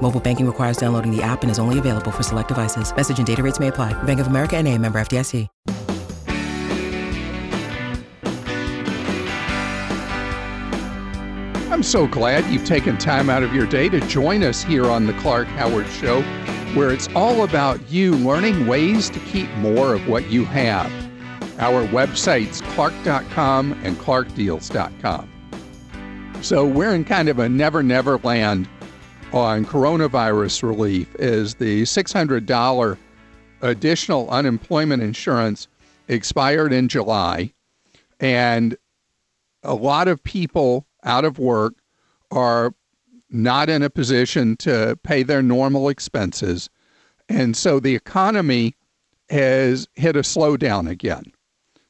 Mobile banking requires downloading the app and is only available for select devices. Message and data rates may apply. Bank of America and a member FDIC. I'm so glad you've taken time out of your day to join us here on the Clark Howard Show, where it's all about you learning ways to keep more of what you have. Our websites, clark.com and clarkdeals.com. So we're in kind of a never never land on coronavirus relief is the $600 additional unemployment insurance expired in July. And a lot of people out of work are not in a position to pay their normal expenses. And so the economy has hit a slowdown again.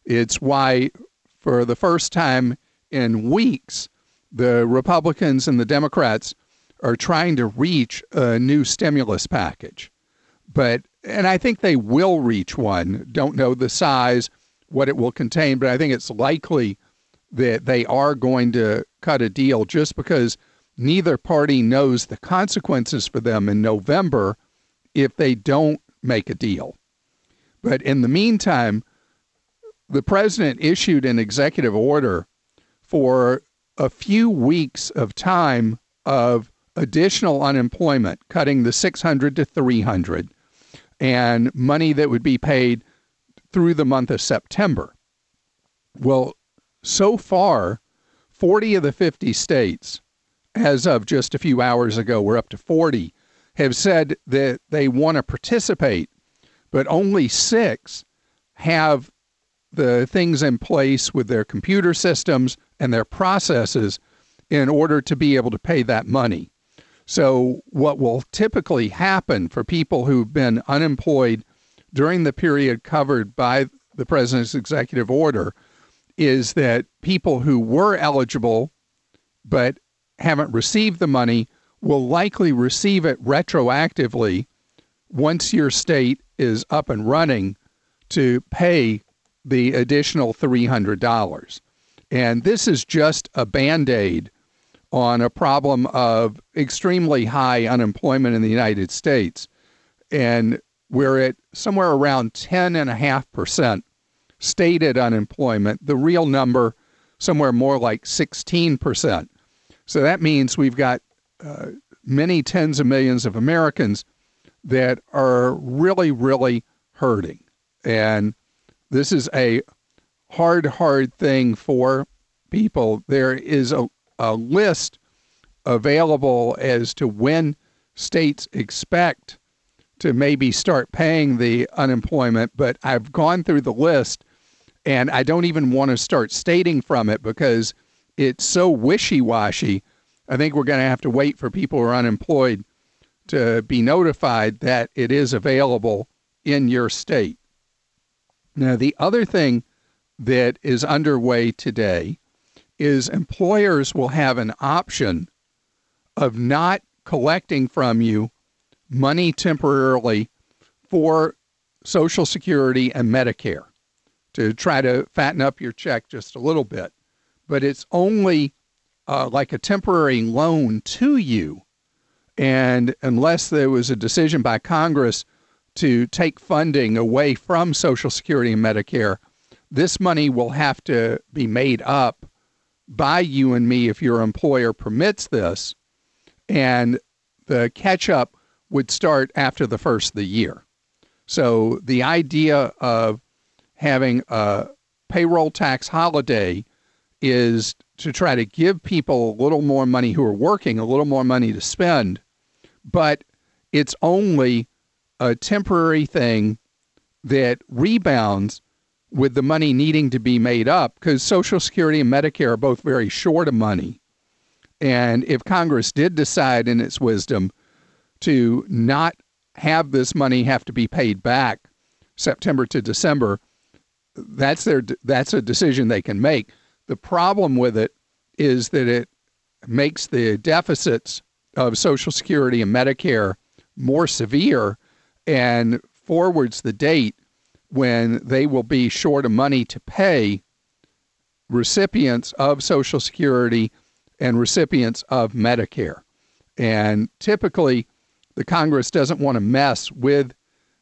It's why, for the first time in weeks, the Republicans and the Democrats are trying to reach a new stimulus package. But, and I think they will reach one. Don't know the size, what it will contain, but I think it's likely that they are going to cut a deal just because neither party knows the consequences for them in November if they don't make a deal. But in the meantime, the president issued an executive order for a few weeks of time of additional unemployment, cutting the 600 to 300, and money that would be paid through the month of September. Well, so far, 40 of the 50 states, as of just a few hours ago, we're up to 40, have said that they want to participate, but only six have the things in place with their computer systems and their processes in order to be able to pay that money. So, what will typically happen for people who've been unemployed during the period covered by the president's executive order is that people who were eligible but haven't received the money will likely receive it retroactively once your state is up and running to pay the additional $300. And this is just a band aid on a problem of extremely high unemployment in the United States. And we're at somewhere around 10.5% stated unemployment, the real number somewhere more like 16%. So that means we've got uh, many tens of millions of Americans that are really, really hurting. And this is a hard, hard thing for people. There is a, a list available as to when states expect to maybe start paying the unemployment, but I've gone through the list and I don't even want to start stating from it because it's so wishy washy. I think we're going to have to wait for people who are unemployed to be notified that it is available in your state. Now, the other thing that is underway today is employers will have an option of not collecting from you money temporarily for Social Security and Medicare to try to fatten up your check just a little bit. But it's only uh, like a temporary loan to you. And unless there was a decision by Congress to take funding away from Social Security and Medicare, this money will have to be made up by you and me if your employer permits this. And the catch up would start after the first of the year. So the idea of having a payroll tax holiday is to try to give people a little more money who are working, a little more money to spend, but it's only a temporary thing that rebounds with the money needing to be made up because Social Security and Medicare are both very short of money. And if Congress did decide in its wisdom to not have this money have to be paid back September to December, that's their that's a decision they can make. The problem with it is that it makes the deficits of Social Security and Medicare more severe and forwards the date when they will be short of money to pay recipients of Social Security and recipients of Medicare. And typically, the Congress doesn't want to mess with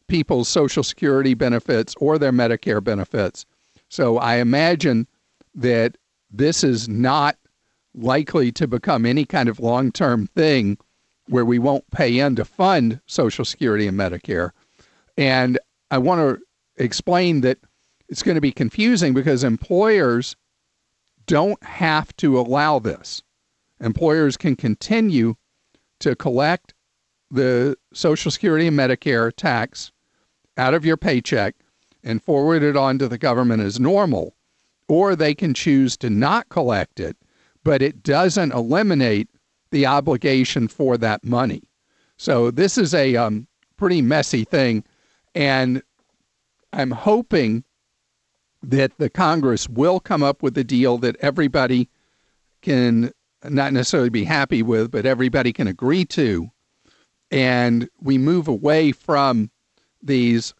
people's Social Security benefits or their Medicare benefits. So I imagine that this is not likely to become any kind of long term thing where we won't pay in to fund Social Security and Medicare. And I want to explain that it's going to be confusing because employers don't have to allow this. Employers can continue to collect the Social Security and Medicare tax out of your paycheck and forward it on to the government as normal, or they can choose to not collect it, but it doesn't eliminate the obligation for that money. So this is a um, pretty messy thing, and I'm hoping that the Congress will come up with a deal that everybody can not necessarily be happy with, but everybody can agree to, and we move away from these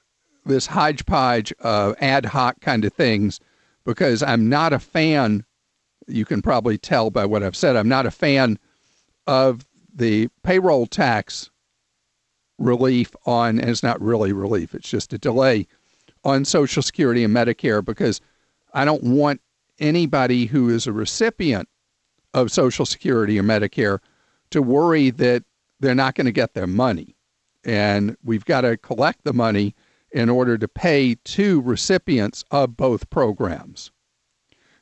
this hodgepodge of ad hoc kind of things because I'm not a fan. You can probably tell by what I've said. I'm not a fan of the payroll tax relief on, and it's not really relief, it's just a delay on Social Security and Medicare because I don't want anybody who is a recipient of Social Security or Medicare to worry that they're not going to get their money. And we've got to collect the money in order to pay to recipients of both programs.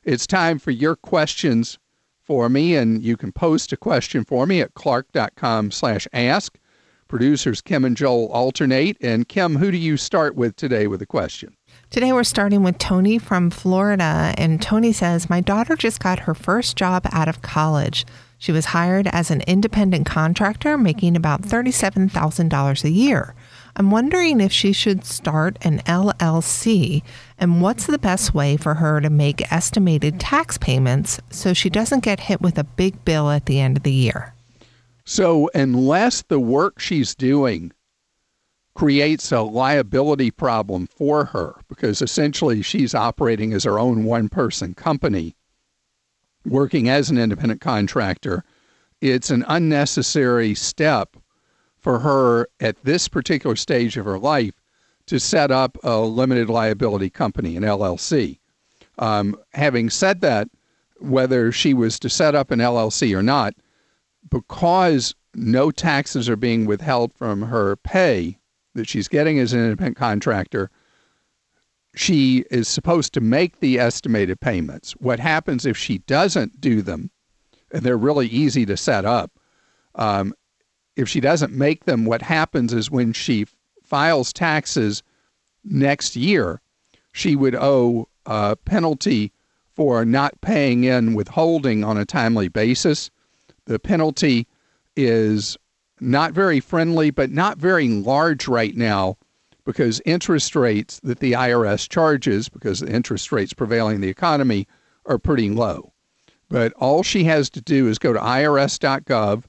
It's time for your questions for me, and you can post a question for me at clark.com slash ask. Producers Kim and Joel alternate. And Kim, who do you start with today with a question? Today we're starting with Tony from Florida. And Tony says, My daughter just got her first job out of college. She was hired as an independent contractor, making about $37,000 a year. I'm wondering if she should start an LLC and what's the best way for her to make estimated tax payments so she doesn't get hit with a big bill at the end of the year. So, unless the work she's doing creates a liability problem for her, because essentially she's operating as her own one person company, working as an independent contractor, it's an unnecessary step for her at this particular stage of her life to set up a limited liability company, an LLC. Um, having said that, whether she was to set up an LLC or not, because no taxes are being withheld from her pay that she's getting as an independent contractor, she is supposed to make the estimated payments. What happens if she doesn't do them, and they're really easy to set up, um, if she doesn't make them, what happens is when she files taxes next year, she would owe a penalty for not paying in withholding on a timely basis. The penalty is not very friendly, but not very large right now because interest rates that the IRS charges, because the interest rates prevailing in the economy, are pretty low. But all she has to do is go to irs.gov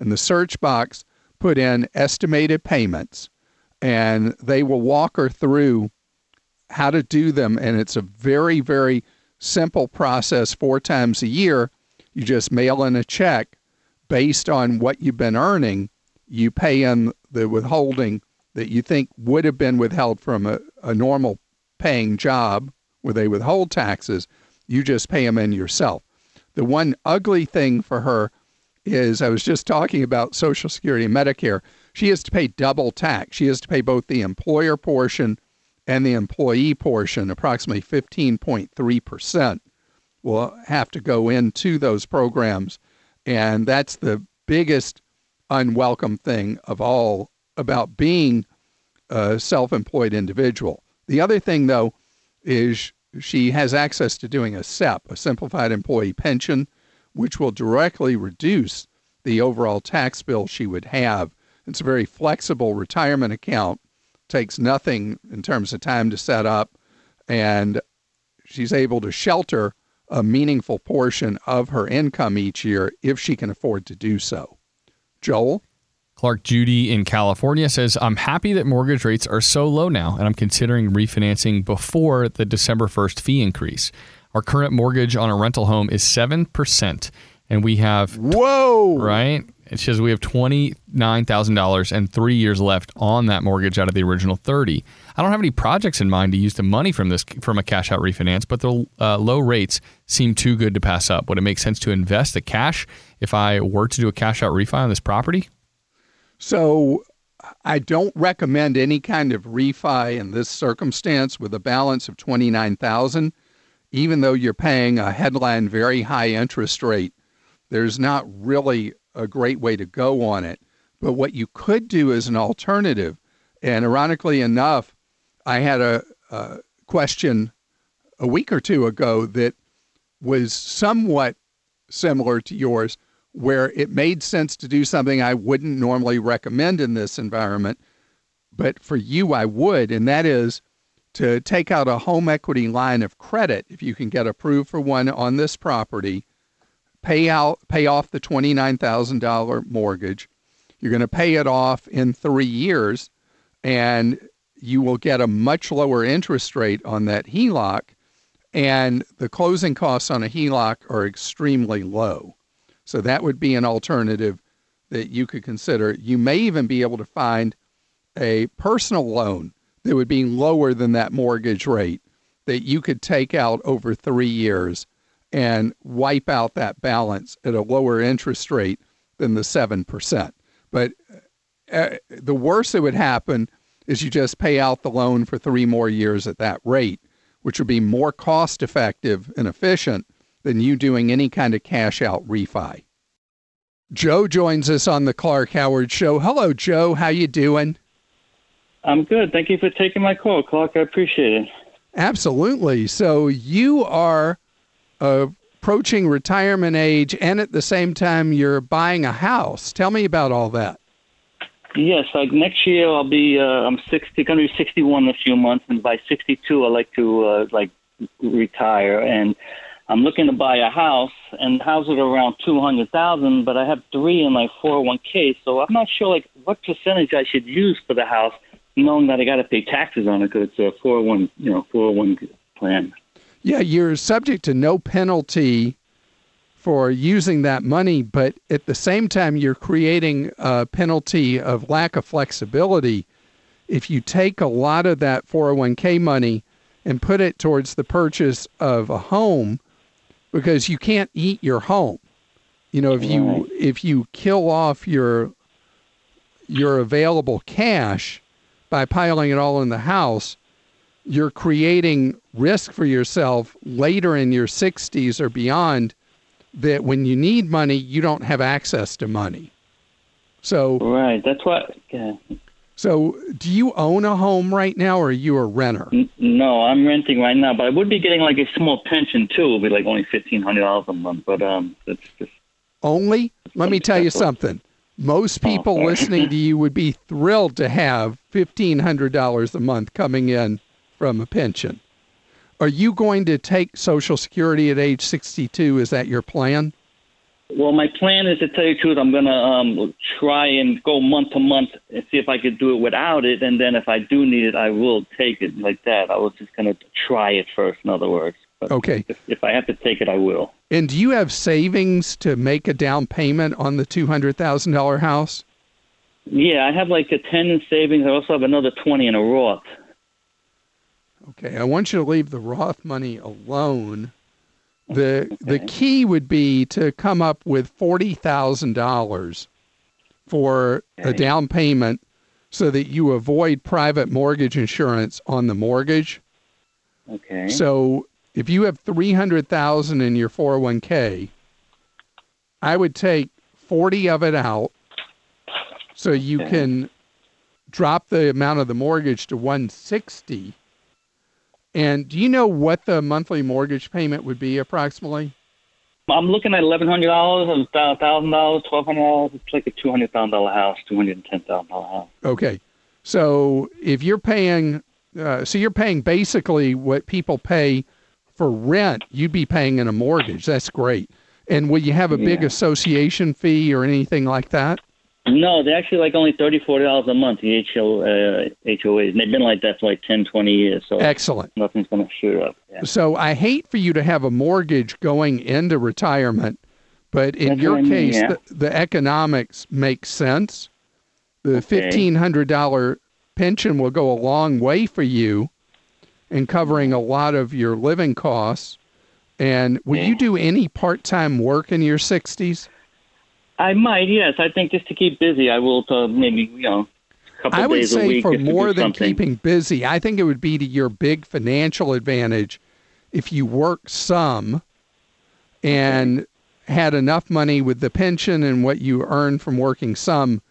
in the search box, put in estimated payments, and they will walk her through how to do them. And it's a very, very simple process four times a year. You just mail in a check based on what you've been earning. You pay in the withholding that you think would have been withheld from a, a normal paying job where they withhold taxes. You just pay them in yourself. The one ugly thing for her is I was just talking about Social Security and Medicare. She has to pay double tax. She has to pay both the employer portion and the employee portion, approximately 15.3%, will have to go into those programs. And that's the biggest unwelcome thing of all about being a self employed individual. The other thing, though, is she has access to doing a SEP, a simplified employee pension which will directly reduce the overall tax bill she would have. It's a very flexible retirement account, takes nothing in terms of time to set up, and she's able to shelter a meaningful portion of her income each year if she can afford to do so. Joel? Clark Judy in California says, I'm happy that mortgage rates are so low now, and I'm considering refinancing before the December 1st fee increase. Our current mortgage on a rental home is 7%, and we have. Whoa! Right? It says we have $29,000 and three years left on that mortgage out of the original 30. I don't have any projects in mind to use the money from this from a cash out refinance, but the uh, low rates seem too good to pass up. Would it make sense to invest the cash if I were to do a cash out refi on this property? So I don't recommend any kind of refi in this circumstance with a balance of 29,000 even though you're paying a headline very high interest rate. There's not really a great way to go on it. But what you could do as an alternative, and ironically enough, I had a, a question a week or two ago that was somewhat similar to yours where it made sense to do something I wouldn't normally recommend in this environment, but for you, I would, and that is to take out a home equity line of credit if you can get approved for one on this property, pay out, pay off the $29,000 mortgage. You're going to pay it off in three years, and you will get a much lower interest rate on that HELOC, and the closing costs on a HELOC are extremely low. So that would be an alternative that you could consider. You may even be able to find a personal loan that would be lower than that mortgage rate that you could take out over three years and wipe out that balance at a lower interest rate than the 7%. But uh, the worst that would happen is you just pay out the loan for three more years at that rate, which would be more cost effective and efficient than you doing any kind of cash out refi. Joe joins us on the Clark Howard Show. Hello, Joe. How you doing? I'm good. Thank you for taking my call, Clark. I appreciate it. Absolutely. So you are uh, approaching retirement age, and at the same time, you're buying a house. Tell me about all that. Yes, like next year I'll be uh, I'm 60, going to be 61 in a few months, and by 62 I like to uh, like retire and I'm looking to buy a house, and the house is around two hundred thousand, but I have three in my four hundred oh one k, so I'm not sure like what percentage I should use for the house, knowing that I got to pay taxes on it because it's a four hundred oh one, you know, four hundred oh one plan. Yeah, you're subject to no penalty for using that money, but at the same time, you're creating a penalty of lack of flexibility. If you take a lot of that 401k money and put it towards the purchase of a home, because you can't eat your home. You know, if you if you kill off your your available cash by piling it all in the house, you're creating risk for yourself later in your 60s or beyond that when you need money, you don't have access to money. So Right, that's what yeah. So, do you own a home right now, or are you a renter? No, I'm renting right now, but I would be getting like a small pension too. It would be like only fifteen hundred dollars a month, but um, it's just only. Let me tell you something. Most oh, people oh, listening to you would be thrilled to have fifteen hundred dollars a month coming in from a pension. Are you going to take Social Security at age sixty-two? Is that your plan? Well, my plan is to tell you the truth. I'm gonna um, try and go month to month and see if I could do it without it, and then if I do need it, I will take it like that. I was just gonna try it first. In other words. But okay. If, if I have to take it, I will. And do you have savings to make a down payment on the two hundred thousand dollar house? Yeah, I have like a ten in savings. I also have another twenty in a Roth. Okay, I want you to leave the Roth money alone the okay. the key would be to come up with forty thousand dollars for okay. a down payment so that you avoid private mortgage insurance on the mortgage. Okay. So if you have three hundred thousand in your 401k, I would take forty of it out so you okay. can drop the amount of the mortgage to one sixty and do you know what the monthly mortgage payment would be approximately? I'm looking at eleven hundred dollars, thousand dollars, twelve hundred dollars. It's like a two hundred thousand dollar house, two hundred and ten thousand dollar house. Okay, so if you're paying, uh, so you're paying basically what people pay for rent, you'd be paying in a mortgage. That's great. And will you have a big Yeah. association fee or anything like that? No, they're actually like only thirty four dollars a month. The HO, uh, HOAs, and they've been like that for like 10, 20 years. So Excellent. nothing's going to shoot up. Yeah. So I hate for you to have a mortgage going into retirement, but in That's your I mean, case, yeah. the, the economics make sense. The Okay. fifteen hundred dollar pension will go a long way for you in covering a lot of your living costs. And will you do any part time work in your sixties? I might, yes. I think just to keep busy, I will uh, maybe you know, I would say for just to do more than something. keeping busy, I think it would be to your big financial advantage if you work some and had enough money with the pension and what you earn from working some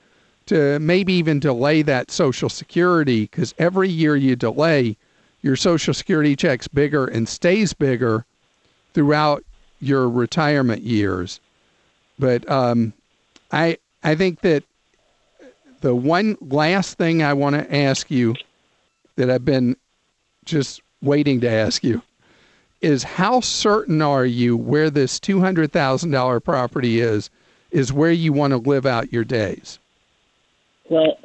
to maybe even delay that social security because every year you delay your social security checks bigger and stays bigger throughout your retirement years but um, I I think that the one last thing I want to ask you that I've been just waiting to ask you is how certain are you where this $200,000 property is is where you want to live out your days? Well,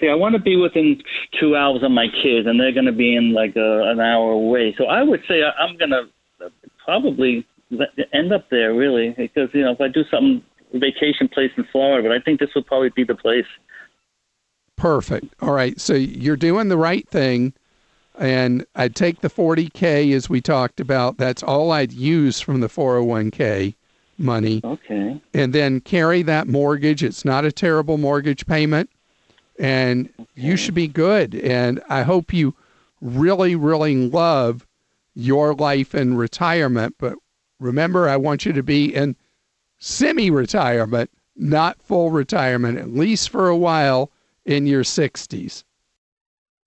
see, I want to be within two hours of my kids, and they're going to be in like a, an hour away. So I would say I- I'm going to probably end up there, really, because you know if I do something vacation place in Florida, but I think this would probably be the place. Perfect. All right. So you're doing the right thing. And I'd take the 40K as we talked about. That's all I'd use from the 401K money. Okay. and then carry that mortgage. It's not a terrible mortgage payment, and you should be good. And I hope you really, really love your life in retirement. But remember, I want you to be in semi retirement, not full retirement, at least for a while in your 60s.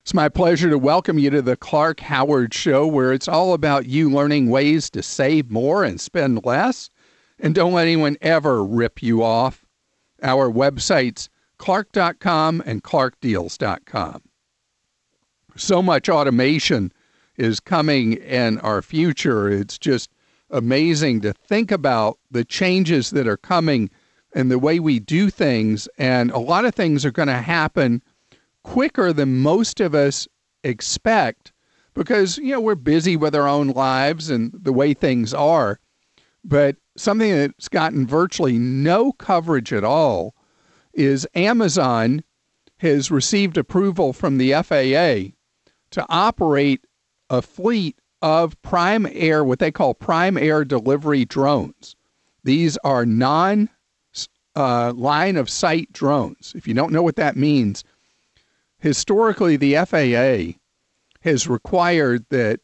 It's my pleasure to welcome you to the Clark Howard Show, where it's all about you learning ways to save more and spend less. And don't let anyone ever rip you off. Our websites, clark.com and clarkdeals.com. So much automation is coming in our future. It's just amazing to think about the changes that are coming and the way we do things. And a lot of things are going to happen quicker than most of us expect because, you know, we're busy with our own lives and the way things are. But something that's gotten virtually no coverage at all is Amazon has received approval from the FAA to operate a fleet of prime air, what they call prime air delivery drones. These are non uh, line of sight drones. If you don't know what that means, historically the FAA has required that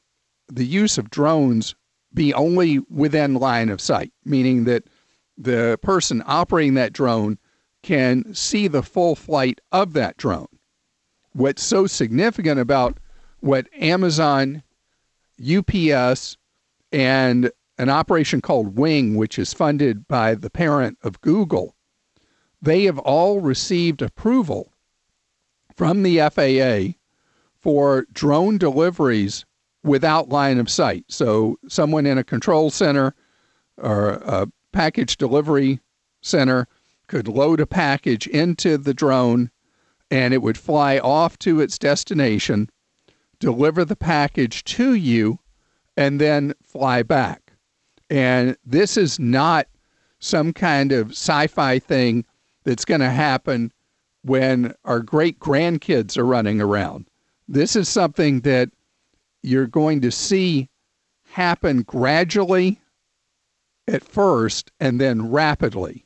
the use of drones be only within line of sight, meaning that the person operating that drone can see the full flight of that drone. What's so significant about what Amazon, UPS, and an operation called Wing, which is funded by the parent of Google, they have all received approval from the FAA for drone deliveries without line of sight. So, someone in a control center or a package delivery center could load a package into the drone and it would fly off to its destination, deliver the package to you, and then fly back. And this is not some kind of sci fi thing that's going to happen when our great grandkids are running around. This is something that you're going to see happen gradually at first and then rapidly.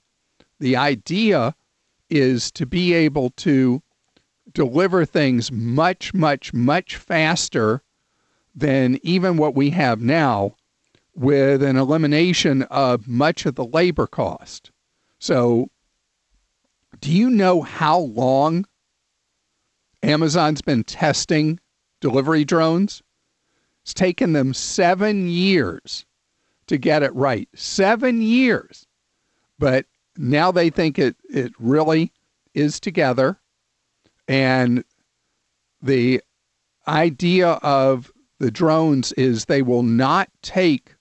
The idea is to be able to deliver things much, much, much faster than even what we have now with an elimination of much of the labor cost. So, do you know how long Amazon's been testing delivery drones? It's taken them seven years to get it right. Seven years. But now they think it, it really is together. And the idea of the drones is they will not take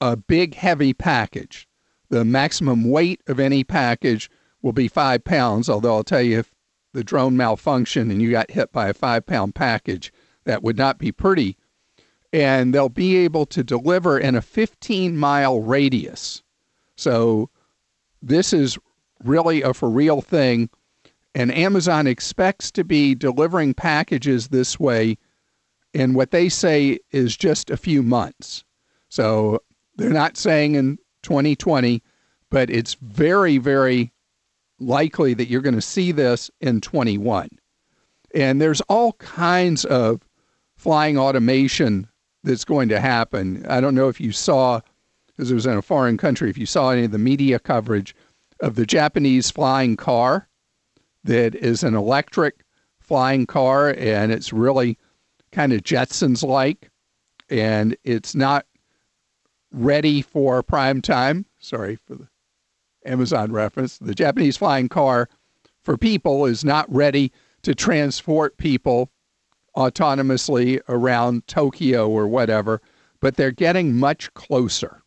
a big, heavy package. The maximum weight of any package will be five pounds, although I'll tell you if the drone malfunctioned and you got hit by a five pound package, that would not be pretty. And they'll be able to deliver in a 15 mile radius. So this is really a for real thing. And Amazon expects to be delivering packages this way in what they say is just a few months. So they're not saying in 2020, but it's very, very likely that you're going to see this in 21. And there's all kinds of flying automation that's going to happen. I don't know if you saw, because it was in a foreign country, if you saw any of the media coverage of the Japanese flying car that is an electric flying car, and it's really kind of Jetsons like, and it's not ready for prime time. Sorry for the Amazon reference. The Japanese flying car for people is not ready to transport people autonomously around Tokyo or whatever, but they're getting much closer.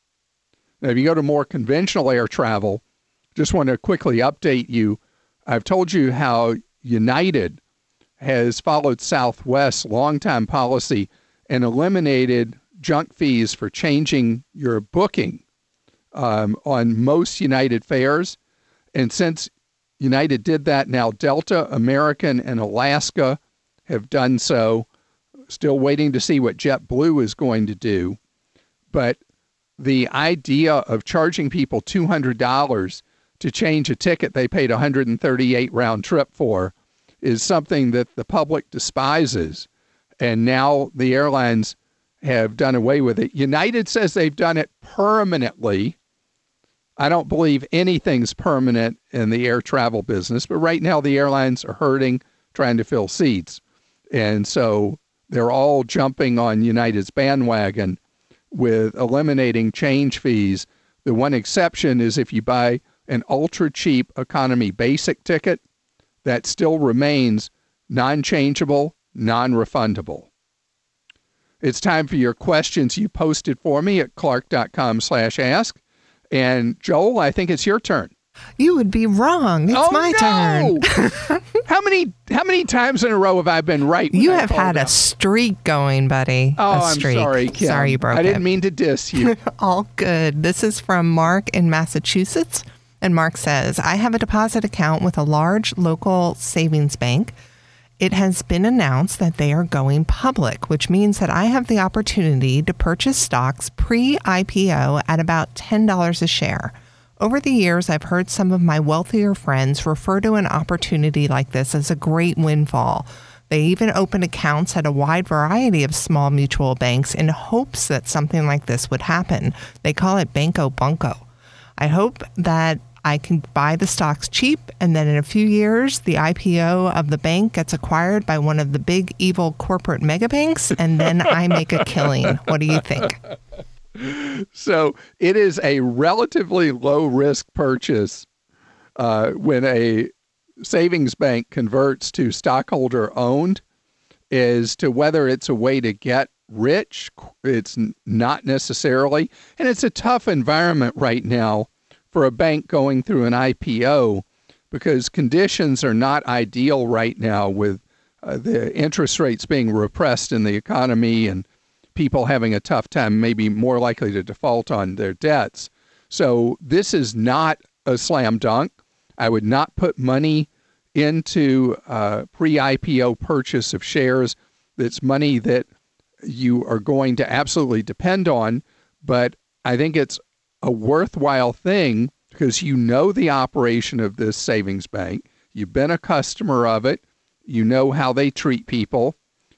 Now, if you go to more conventional air travel, just want to quickly update you. I've told you how United has followed Southwest's longtime policy and eliminated junk fees for changing your booking um, on most United fares. And since United did that, now Delta, American, and Alaska have done so. Still waiting to see what JetBlue is going to do. But the idea of charging people $200 to change a ticket they paid 138 round trip for is something that the public despises. And now the airlines have done away with it. United says they've done it permanently. I don't believe anything's permanent in the air travel business, but right now the airlines are hurting, trying to fill seats. And so they're all jumping on United's bandwagon with eliminating change fees. The one exception is if you buy an ultra cheap economy basic ticket, that still remains non changeable, non refundable. It's time for your questions you posted for me at clark.com slash ask. And Joel, I think it's your turn. You would be wrong. It's oh, my no! turn. how many how many times in a row have I been right? You have had up? a streak going, buddy. Oh, a I'm streak. sorry, Kim. Sorry you broke I didn't it. mean to diss you. All good. This is from Mark in Massachusetts. And Mark says, I have a deposit account with a large local savings bank. It has been announced that they are going public, which means that I have the opportunity to purchase stocks pre IPO at about $10 a share. Over the years, I've heard some of my wealthier friends refer to an opportunity like this as a great windfall. They even open accounts at a wide variety of small mutual banks in hopes that something like this would happen. They call it Banco Bunko. I hope that I can buy the stocks cheap, and then in a few years, the IPO of the bank gets acquired by one of the big evil corporate megabanks, and then I make a killing. What do you think? So it is a relatively low risk purchase uh, when a savings bank converts to stockholder owned, as to whether it's a way to get rich. It's not necessarily. And it's a tough environment right now for a bank going through an IPO because conditions are not ideal right now with uh, the interest rates being repressed in the economy and people having a tough time, maybe more likely to default on their debts. So this is not a slam dunk. I would not put money into a pre IPO purchase of shares. That's money that you are going to absolutely depend on. But I think it's a worthwhile thing because you know the operation of this savings bank. You've been a customer of it. You know how they treat people.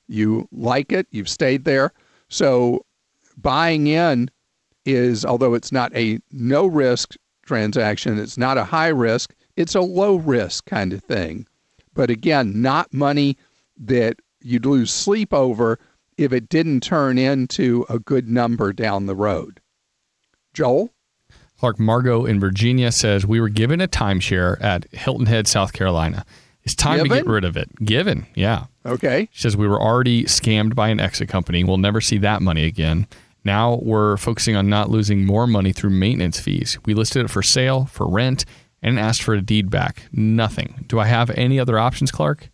You like it. You've stayed there. So buying in is, although it's not a no risk transaction, it's not a high risk, it's a low risk kind of thing. But again, not money that you'd lose sleep over if it didn't turn into a good number down the road. Joel? Clark Margot in Virginia says we were given a timeshare at Hilton Head, South Carolina. It's time Given? to get rid of it. Given, yeah. Okay. She says we were already scammed by an exit company. We'll never see that money again. Now we're focusing on not losing more money through maintenance fees. We listed it for sale, for rent, and asked for a deed back. Nothing. Do I have any other options, Clark?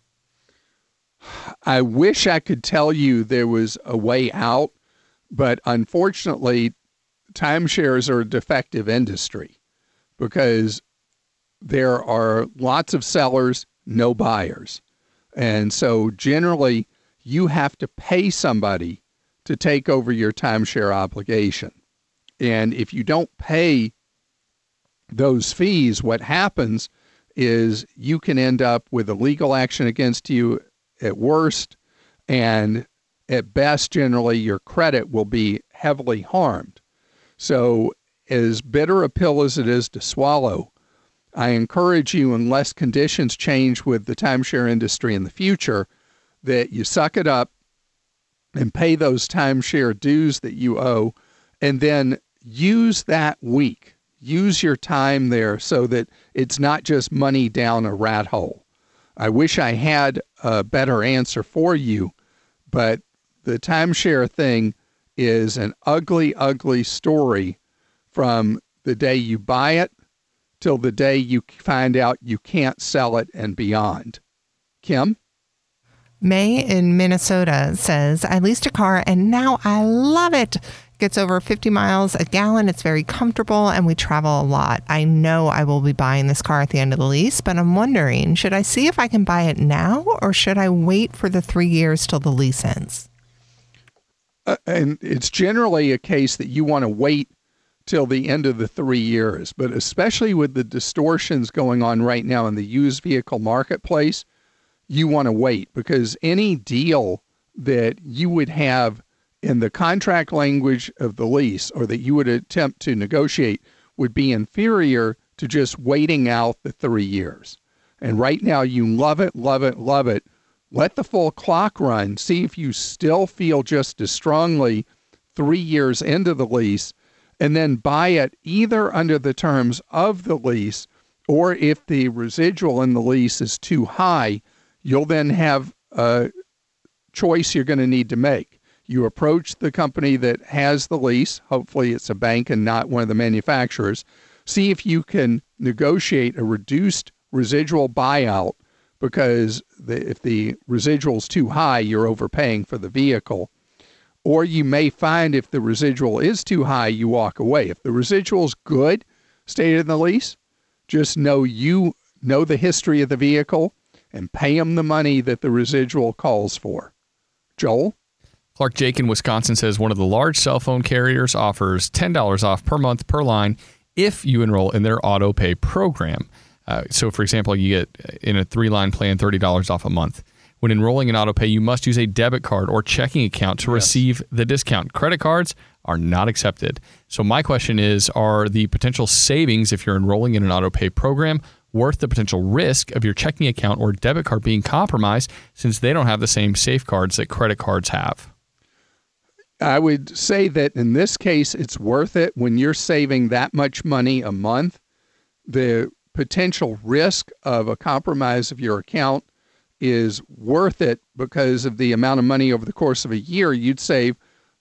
I wish I could tell you there was a way out, but unfortunately, timeshares are a defective industry because there are lots of sellers, no buyers. And so generally, you have to pay somebody to take over your timeshare obligation. And if you don't pay those fees, what happens is you can end up with a legal action against you at worst, and at best, generally, your credit will be heavily harmed. So, as bitter a pill as it is to swallow, I encourage you, unless conditions change with the timeshare industry in the future, that you suck it up and pay those timeshare dues that you owe, and then use that week. Use your time there so that it's not just money down a rat hole. I wish I had a better answer for you, but the timeshare thing is an ugly, ugly story from the day you buy it till the day you find out you can't sell it and beyond. Kim? May in Minnesota says, I leased a car and now I love it. Gets over 50 miles a gallon. It's very comfortable and we travel a lot. I know I will be buying this car at the end of the lease, but I'm wondering should I see if I can buy it now or should I wait for the three years till the lease ends? Uh, and it's generally a case that you want to wait till the end of the three years, but especially with the distortions going on right now in the used vehicle marketplace, you want to wait because any deal that you would have in the contract language of the lease or that you would attempt to negotiate would be inferior to just waiting out the three years. And right now, you love it, love it, love it. Let the full clock run. See if you still feel just as strongly three years into the lease, and then buy it either under the terms of the lease or if the residual in the lease is too high, you'll then have a choice you're going to need to make. You approach the company that has the lease, hopefully it's a bank and not one of the manufacturers, see if you can negotiate a reduced residual buyout because the, if the residual is too high, you're overpaying for the vehicle. Or you may find if the residual is too high, you walk away. If the residual is good, stated in the lease, just know you know the history of the vehicle and pay them the money that the residual calls for. Joel? Clark Jake in Wisconsin says one of the large cell phone carriers offers $10 off per month per line if you enroll in their auto pay program. Uh, so, for example, you get uh, in a three line plan $30 off a month. When enrolling in autopay, you must use a debit card or checking account to yes. receive the discount. Credit cards are not accepted. So, my question is Are the potential savings if you're enrolling in an autopay program worth the potential risk of your checking account or debit card being compromised since they don't have the same safeguards that credit cards have? I would say that in this case, it's worth it when you're saving that much money a month. The potential risk of a compromise of your account is worth it because of the amount of money over the course of a year you'd save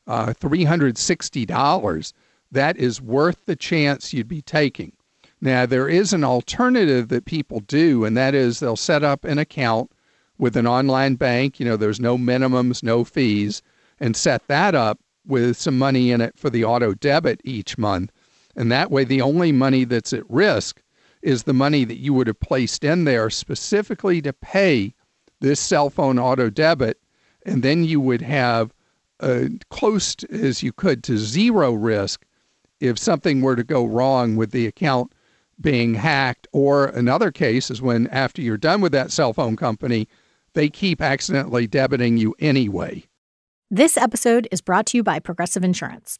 uh, $360. That is worth the chance you'd be taking. Now, there is an alternative that people do, and that is they'll set up an account with an online bank. You know, there's no minimums, no fees and set that up with some money in it for the auto debit each month. And that way, the only money that's at risk is the money that you would have placed in there specifically to pay this cell phone auto debit. And then you would have uh, close to, as you could to zero risk if something were to go wrong with the account being hacked. Or another case is when, after you're done with that cell phone company, they keep accidentally debiting you anyway. This episode is brought to you by Progressive Insurance.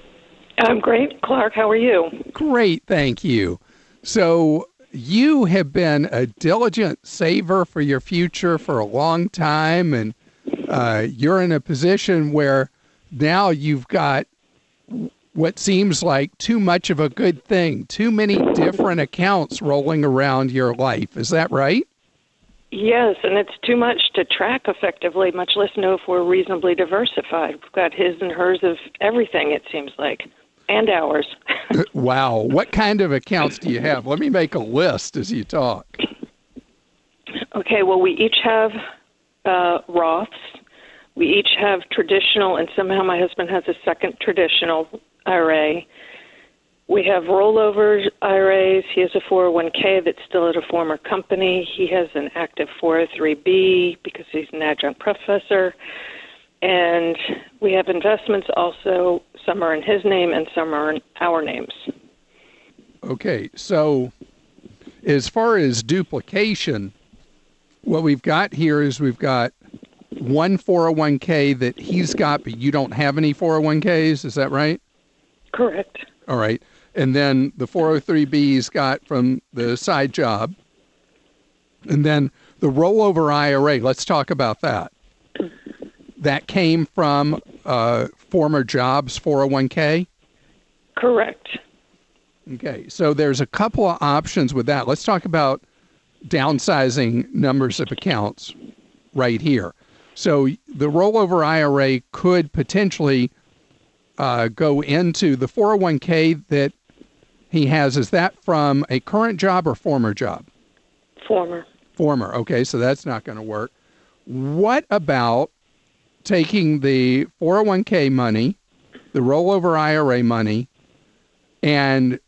I'm great, Clark. How are you? Great, thank you. So, you have been a diligent saver for your future for a long time, and uh, you're in a position where now you've got what seems like too much of a good thing, too many different accounts rolling around your life. Is that right? Yes, and it's too much to track effectively, much less know if we're reasonably diversified. We've got his and hers of everything, it seems like, and ours. wow. What kind of accounts do you have? Let me make a list as you talk. Okay, well, we each have uh, Roths. We each have traditional, and somehow my husband has a second traditional IRA. We have rollover IRAs. He has a 401k that's still at a former company. He has an active 403b because he's an adjunct professor. And we have investments also. Some are in his name and some are in our names. Okay, so as far as duplication, what we've got here is we've got one 401k that he's got, but you don't have any 401ks. Is that right? Correct. All right. And then the 403b's got from the side job. And then the rollover IRA, let's talk about that. That came from uh, former jobs 401k? Correct. Okay. So there's a couple of options with that. Let's talk about downsizing numbers of accounts right here. So the rollover IRA could potentially uh, go into the 401k that he has. Is that from a current job or former job? Former. Former. Okay, so that's not going to work. What about taking the 401k money, the rollover IRA money, and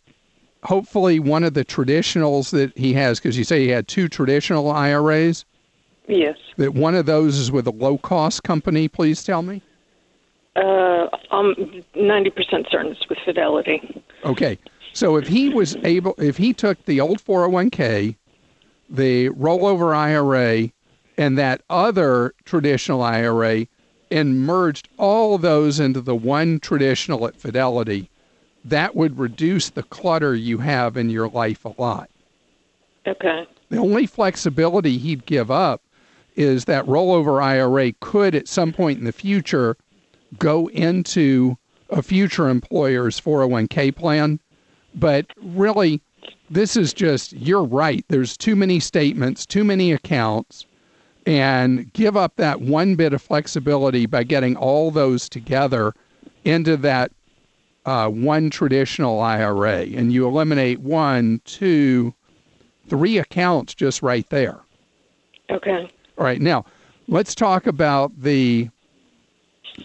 hopefully one of the traditionals that he has, because you say he had two traditional IRAs? Yes. That one of those is with a low cost company, please tell me? Uh, I'm 90% certain it's with Fidelity. Okay. So if he was able, if he took the old 401k, the rollover IRA, and that other traditional IRA and merged all those into the one traditional at Fidelity, that would reduce the clutter you have in your life a lot. Okay. The only flexibility he'd give up is that rollover IRA could at some point in the future go into a future employer's 401k plan. But really, this is just, you're right. There's too many statements, too many accounts, and give up that one bit of flexibility by getting all those together into that uh, one traditional IRA. And you eliminate one, two, three accounts just right there. Okay. All right. Now, let's talk about the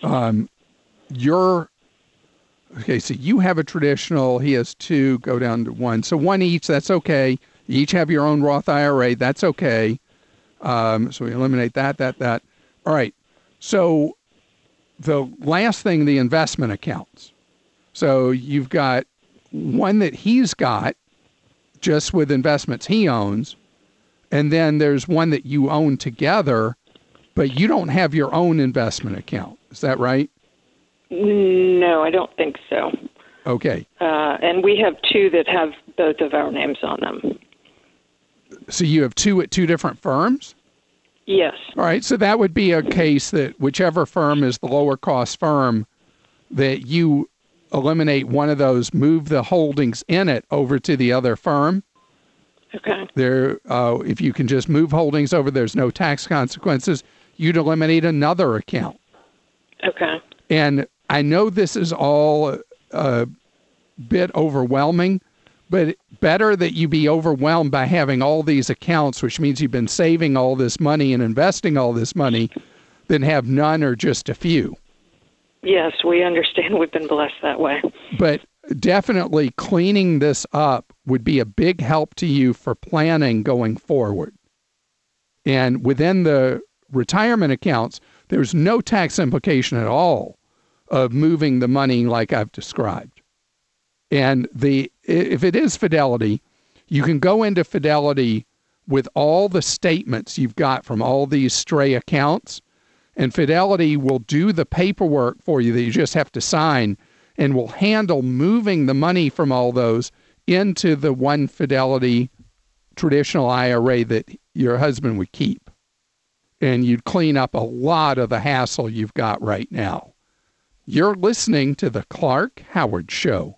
um, your okay. So you have a traditional. He has two. Go down to one. So one each. That's okay. You each have your own Roth IRA. That's okay. Um, so we eliminate that. That. That. All right. So the last thing, the investment accounts. So you've got one that he's got just with investments he owns, and then there's one that you own together, but you don't have your own investment account. Is that right? No, I don't think so. Okay. Uh, and we have two that have both of our names on them. So you have two at two different firms? Yes. All right. So that would be a case that whichever firm is the lower cost firm, that you eliminate one of those, move the holdings in it over to the other firm. Okay. There, uh, if you can just move holdings over, there's no tax consequences. You'd eliminate another account. Okay. And I know this is all a bit overwhelming, but better that you be overwhelmed by having all these accounts, which means you've been saving all this money and investing all this money, than have none or just a few. Yes, we understand. We've been blessed that way. But definitely cleaning this up would be a big help to you for planning going forward. And within the retirement accounts, there's no tax implication at all of moving the money like I've described. And the if it is Fidelity, you can go into Fidelity with all the statements you've got from all these stray accounts, and Fidelity will do the paperwork for you that you just have to sign and will handle moving the money from all those into the one Fidelity traditional IRA that your husband would keep. And you'd clean up a lot of the hassle you've got right now. You're listening to The Clark Howard Show.